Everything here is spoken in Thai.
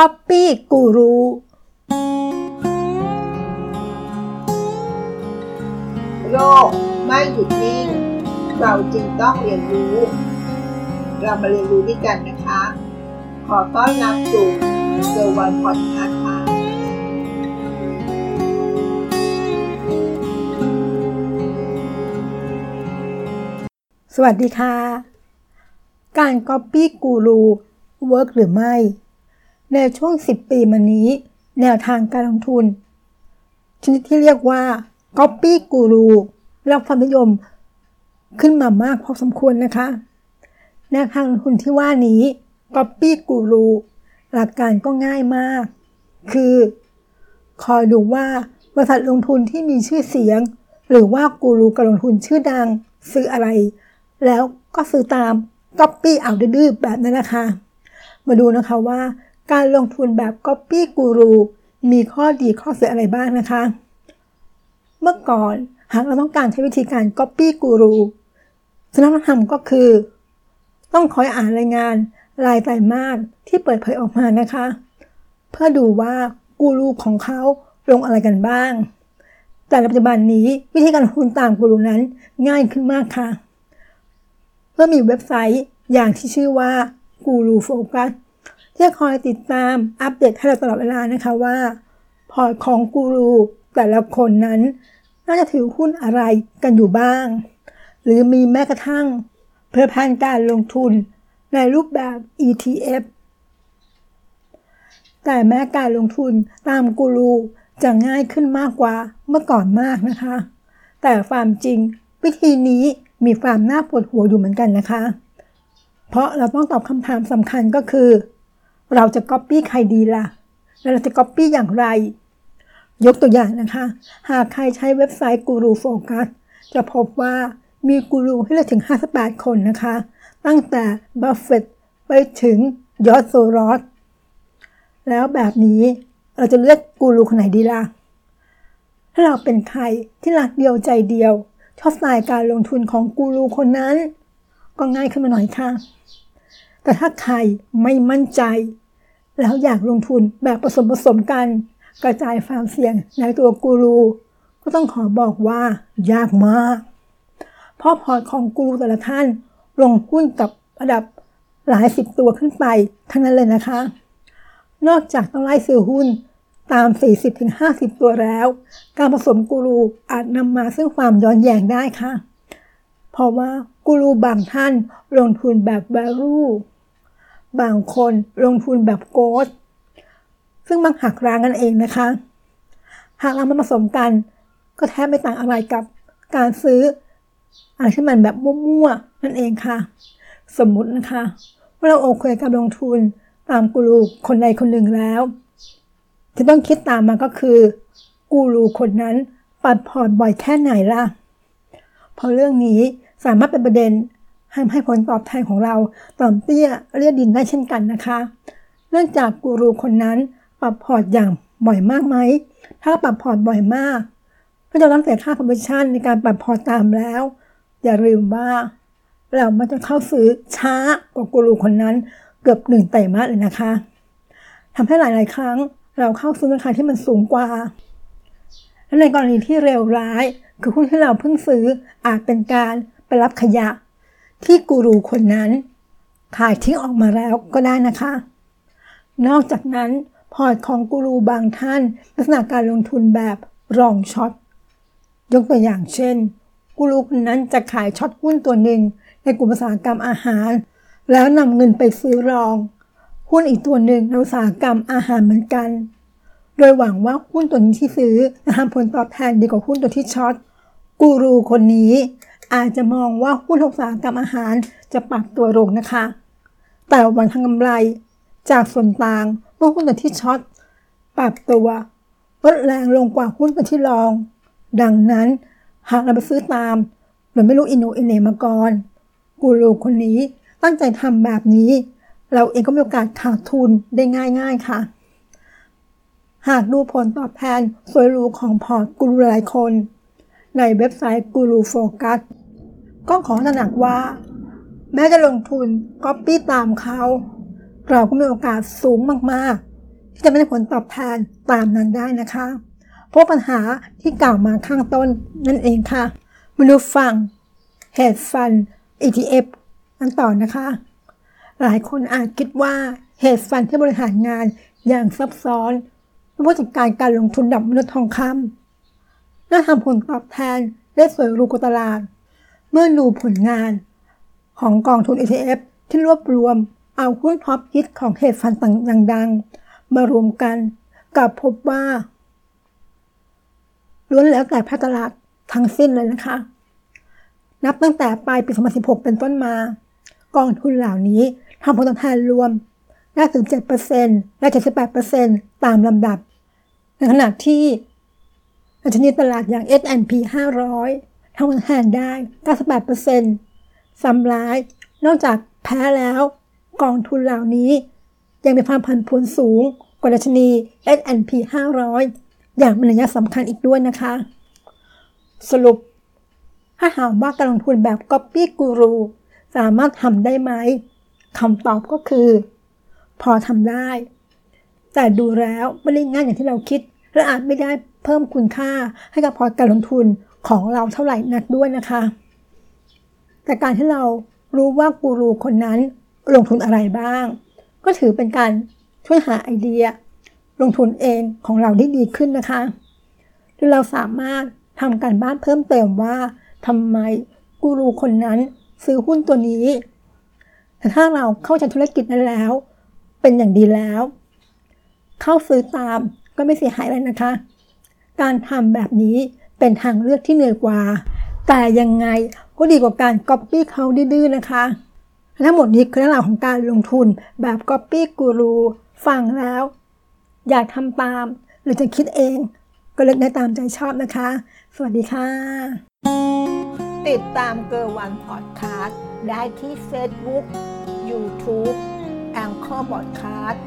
Copy กูรูโลกไม่หยุดนิ่ง เราจึงต้องเรียนรู้ เรามาเรียนรู้ด้วยกันนะคะ ขอต้อนรับสู่เซอร์วันพอดคาส์ค่ะสวัสดีค่ะ การ Copy กูรูเวิร์กหรือไม่ ในช่วง 10 ปีมานี้ แนวทางการลงทุน ชนิดที่เรียกว่า Copy กูรูรับความนิยมขึ้นมามากพอสมควรนะคะ แนวทางลงทุนที่ว่านี้ Copy กูรูหลักการก็ง่ายมาก คือ คอยดูว่าบริษัทลงทุนที่มีชื่อเสียง หรือว่ากูรูการลงทุนชื่อดังซื้ออะไร แล้วก็ซื้อตามก๊อปปี้เอาดื้อแบบนั้นนะคะ มาดูนะคะว่า การลงทุนแบบก๊อปปี้กูรูมีข้อดีข้อเสียอะไรบ้างนะคะ เมื่อก่อนหากเราต้องการใช้วิธีการก๊อปปี้กูรูสิ่งที่ต้องทำก็คือ ต้องคอยอ่านรายงานรายไตรมาสที่เปิดเผยออกมานะคะ เพื่อดูว่ากูรูของเขาลงอะไรกันบ้าง แต่ปัจจุบันนี้วิธีการลงทุนตามกูรูนั้นง่ายขึ้นมากค่ะเมื่อมีเว็บไซต์อย่างที่ชื่อว่ากูรู จะคอยติดตามอัปเดตให้เราตลอดเวลานะคะว่าพอร์ตของกูรูแต่ละคนนั้น น่าจะถือหุ้นอะไรกันอยู่บ้าง หรือมีแม้กระทั่งเพื่อพันการลงทุนในรูปแบบ ETF แต่แม้การลงทุนตามกูรูจะง่ายขึ้นมากกว่าเมื่อก่อนมากนะคะ แต่ความจริงวิธีนี้มีความน่าปวดหัวอยู่เหมือนกันนะคะ เพราะเราต้องตอบคำถามสำคัญก็คือ เราจะก๊อปปี้ใครดีล่ะ แล้วเราจะก๊อปปี้อย่างไร ยกตัวอย่างนะคะ หากใครใช้เว็บไซต์ GuruFocus จะพบว่ามีกูรูให้เราถึง 58 คนนะคะ ตั้งแต่บัฟเฟตไปถึงจอร์จ โซรอสแล้วแบบนี้เราจะเลือกกูรูคนไหนดีล่ะ ถ้าเราเป็นใครที่รักเดียวใจเดียว ชอบสไตล์การลงทุนของกูรูคนนั้น ก็ง่ายขึ้นมาหน่อยค่ะ แต่ถ้าใครไม่มั่นใจ แล้วอยากลงทุนแบบผสมผสานกัน กระจายความเสี่ยงในตัวกูรู ก็ต้องขอบอกว่ายากมาก เพราะพอร์ตของกูรูแต่ละท่านลงหุ้นกับระดับหลายสิบตัวขึ้นไปทั้งนั้นเลยนะคะ นอกจากต้องไล่ซื้อหุ้นตาม 40-50 ตัวแล้ว การผสมกูรูอาจนำมาซึ่งความย้อนแย้งได้ค่ะ เพราะว่ากูรูบางท่านลงทุนแบบ value บางคนลงทุนแบบโกดซึ่งมักหักรางกันเองนะคะ หากเรามาผสมกัน ก็แทบไม่ต่างอะไรกับการซื้ออะไรที่มันแบบมั่วๆนั่นเองค่ะ สมมุตินะคะ ว่าเราโอเคกับลงทุนตามกูรูคนใดคนหนึ่งแล้ว ที่ต้องคิดตามมาก็คือ กูรูคนนั้นปัดพอร์ตบ่อยแค่ไหนล่ะ เพราะเรื่องนี้สามารถเป็นประเด็น ทำให้ผลตอบแทนของเราต่ำเตี้ยเรียดินได้เช่นกันนะคะ เนื่องจากกูรูคนนั้นปรับพอร์ตอย่างบ่อยมากไหม ถ้าปรับพอร์ตบ่อยมาก ก็จะต้องเสียค่าคอมมิชชั่นในการปรับพอร์ตตามแล้ว อย่าลืมว่า เรามักจะเข้าซื้อช้ากว่ากูรูคนนั้นเกือบหนึ่งไตรมาสเลยนะคะทำให้หลายๆ ครั้งเราเข้าซื้อราคาที่มันสูงกว่า และในกรณีที่เลวร้าย คือหุ้นที่เราเพิ่งซื้ออาจเป็นการไปรับขยะ ที่กูรูคนนั้น ขายทิ้งออกมาแล้วก็ได้นะคะ นอกจากนั้นพอร์ตของกูรูบางท่าน ลักษณะการลงทุนแบบ long short ยกตัวอย่างเช่นกูรูคนนั้นจะขาย short หุ้นตัวหนึ่งในกลุ่มอุตสาหกรรมอาหาร แล้วนำเงินไปซื้อ long หุ้นอีกตัวหนึ่งในอุตสาหกรรมอาหารเหมือนกัน โดยหวังว่าหุ้นตัวนี้ที่ซื้อจะทำผลตอบแทนดีกว่าหุ้นตัวที่ shortกูรูคนนี้ อาจจะมองว่าหุ้นอุตสาหกรรมอาหารจะปรับตัวลงนะคะ แต่วันทางกำไรจากส่วนต่างเมื่อหุ้นตัวที่ช็อตปรับตัวลดแรงลงกว่าหุ้นตัวที่รอง ดังนั้นหากเราไปซื้อตามโดยไม่รู้อินโนอินเนมาก่อนกูรูคนนี้ตั้งใจทำแบบนี้ เราเองก็มีโอกาสขาดทุนได้ง่าย ๆ ค่ะ หากดูผลตอบแทนสวยหรูของพอร์ตกูรูหลายคน ในเว็บไซต์ GuruFocus ก็ขอตระหนักว่า แม้จะลงทุนก๊อปปี้ตามเขา เราก็มีโอกาสสูงมากๆ ที่จะไม่ได้ผลตอบแทนตามนั้นได้นะคะเพราะปัญหาที่กล่าวมาข้างต้นนั่นเองค่ะ มาดูฝั่ง Hedge Fund ETF กันต่อนะคะ หลายคนอาจคิดว่า Hedge Fund ที่บริหารงานอย่างซับซ้อนเป็นผู้จัดการการลงทุนระดับมนุษย์ทองคำ น่าทำผลตอบแทนได้สวยหรูกว่าตลาด เมื่อดูผลงานของกองทุน ETF ที่รวบรวมเอาหุ้นท็อปฮิตของ Hedge Fund ต่างดังๆ มารวมกันกลับพบว่าล้วนแล้วแต่แพทย์ตลาดทั้งสิ้นเลยนะคะ นับตั้งแต่ปลายปี 2016 เป็นต้นมา กองทุนเหล่านี้ทำผลตอบแทนรวมได้ถึง 7%และ 78%ตามลำดับ ในขณะที่ ชนีตลาดอย่าง S&P 500ทำผลตอบแทนได้ 98%ซ้ำร้าย นอกจากแพ้แล้ว กองทุนเหล่านี้ ยังมีความผันผวนสูงกว่าดัชนี S&P 500 อย่างมีนัยสำคัญอีกด้วยนะคะ สรุป ถ้าถามว่าการลงทุนแบบ Copy Guru สามารถทำได้ไหมคำตอบก็คือ พอทำได้ แต่ดูแล้วไม่ได้ง่ายอย่างที่เราคิดและอาจไม่ได้ เพิ่มคุณค่าให้กับพอร์ตการลงทุนของเราเท่าไหร่นักด้วยนะคะ แต่การที่เรารู้ว่ากูรูคนนั้นลงทุนอะไรบ้าง ก็ถือเป็นการช่วยหาไอเดีย ลงทุนเองของเราได้ดีขึ้นนะคะหรือเราสามารถทำการบ้านเพิ่มเติมว่าทำไมกูรูคนนั้นซื้อหุ้นตัวนี้ แต่ถ้าเราเข้าใจธุรกิจนั้นแล้ว เป็นอย่างดีแล้ว เข้าซื้อตามก็ไม่เสียหายอะไรนะคะ การทำแบบนี้เป็นทางเลือกที่เหนื่อยกว่า แต่ยังไงก็ดีกว่าการก๊อปปี้เขาดื้อๆนะคะ ทั้งหมดนี้คือเรื่องราวของการลงทุนแบบก๊อปปี้กูรูฟังแล้ว อยากทำตาม หรือจะคิดเอง ก็เลือกได้ตามใจชอบนะคะ สวัสดีค่ะ ติดตามเกอร์วันพอดคาสต์ได้ที่ Facebook YouTube Anchor พอดคาสต์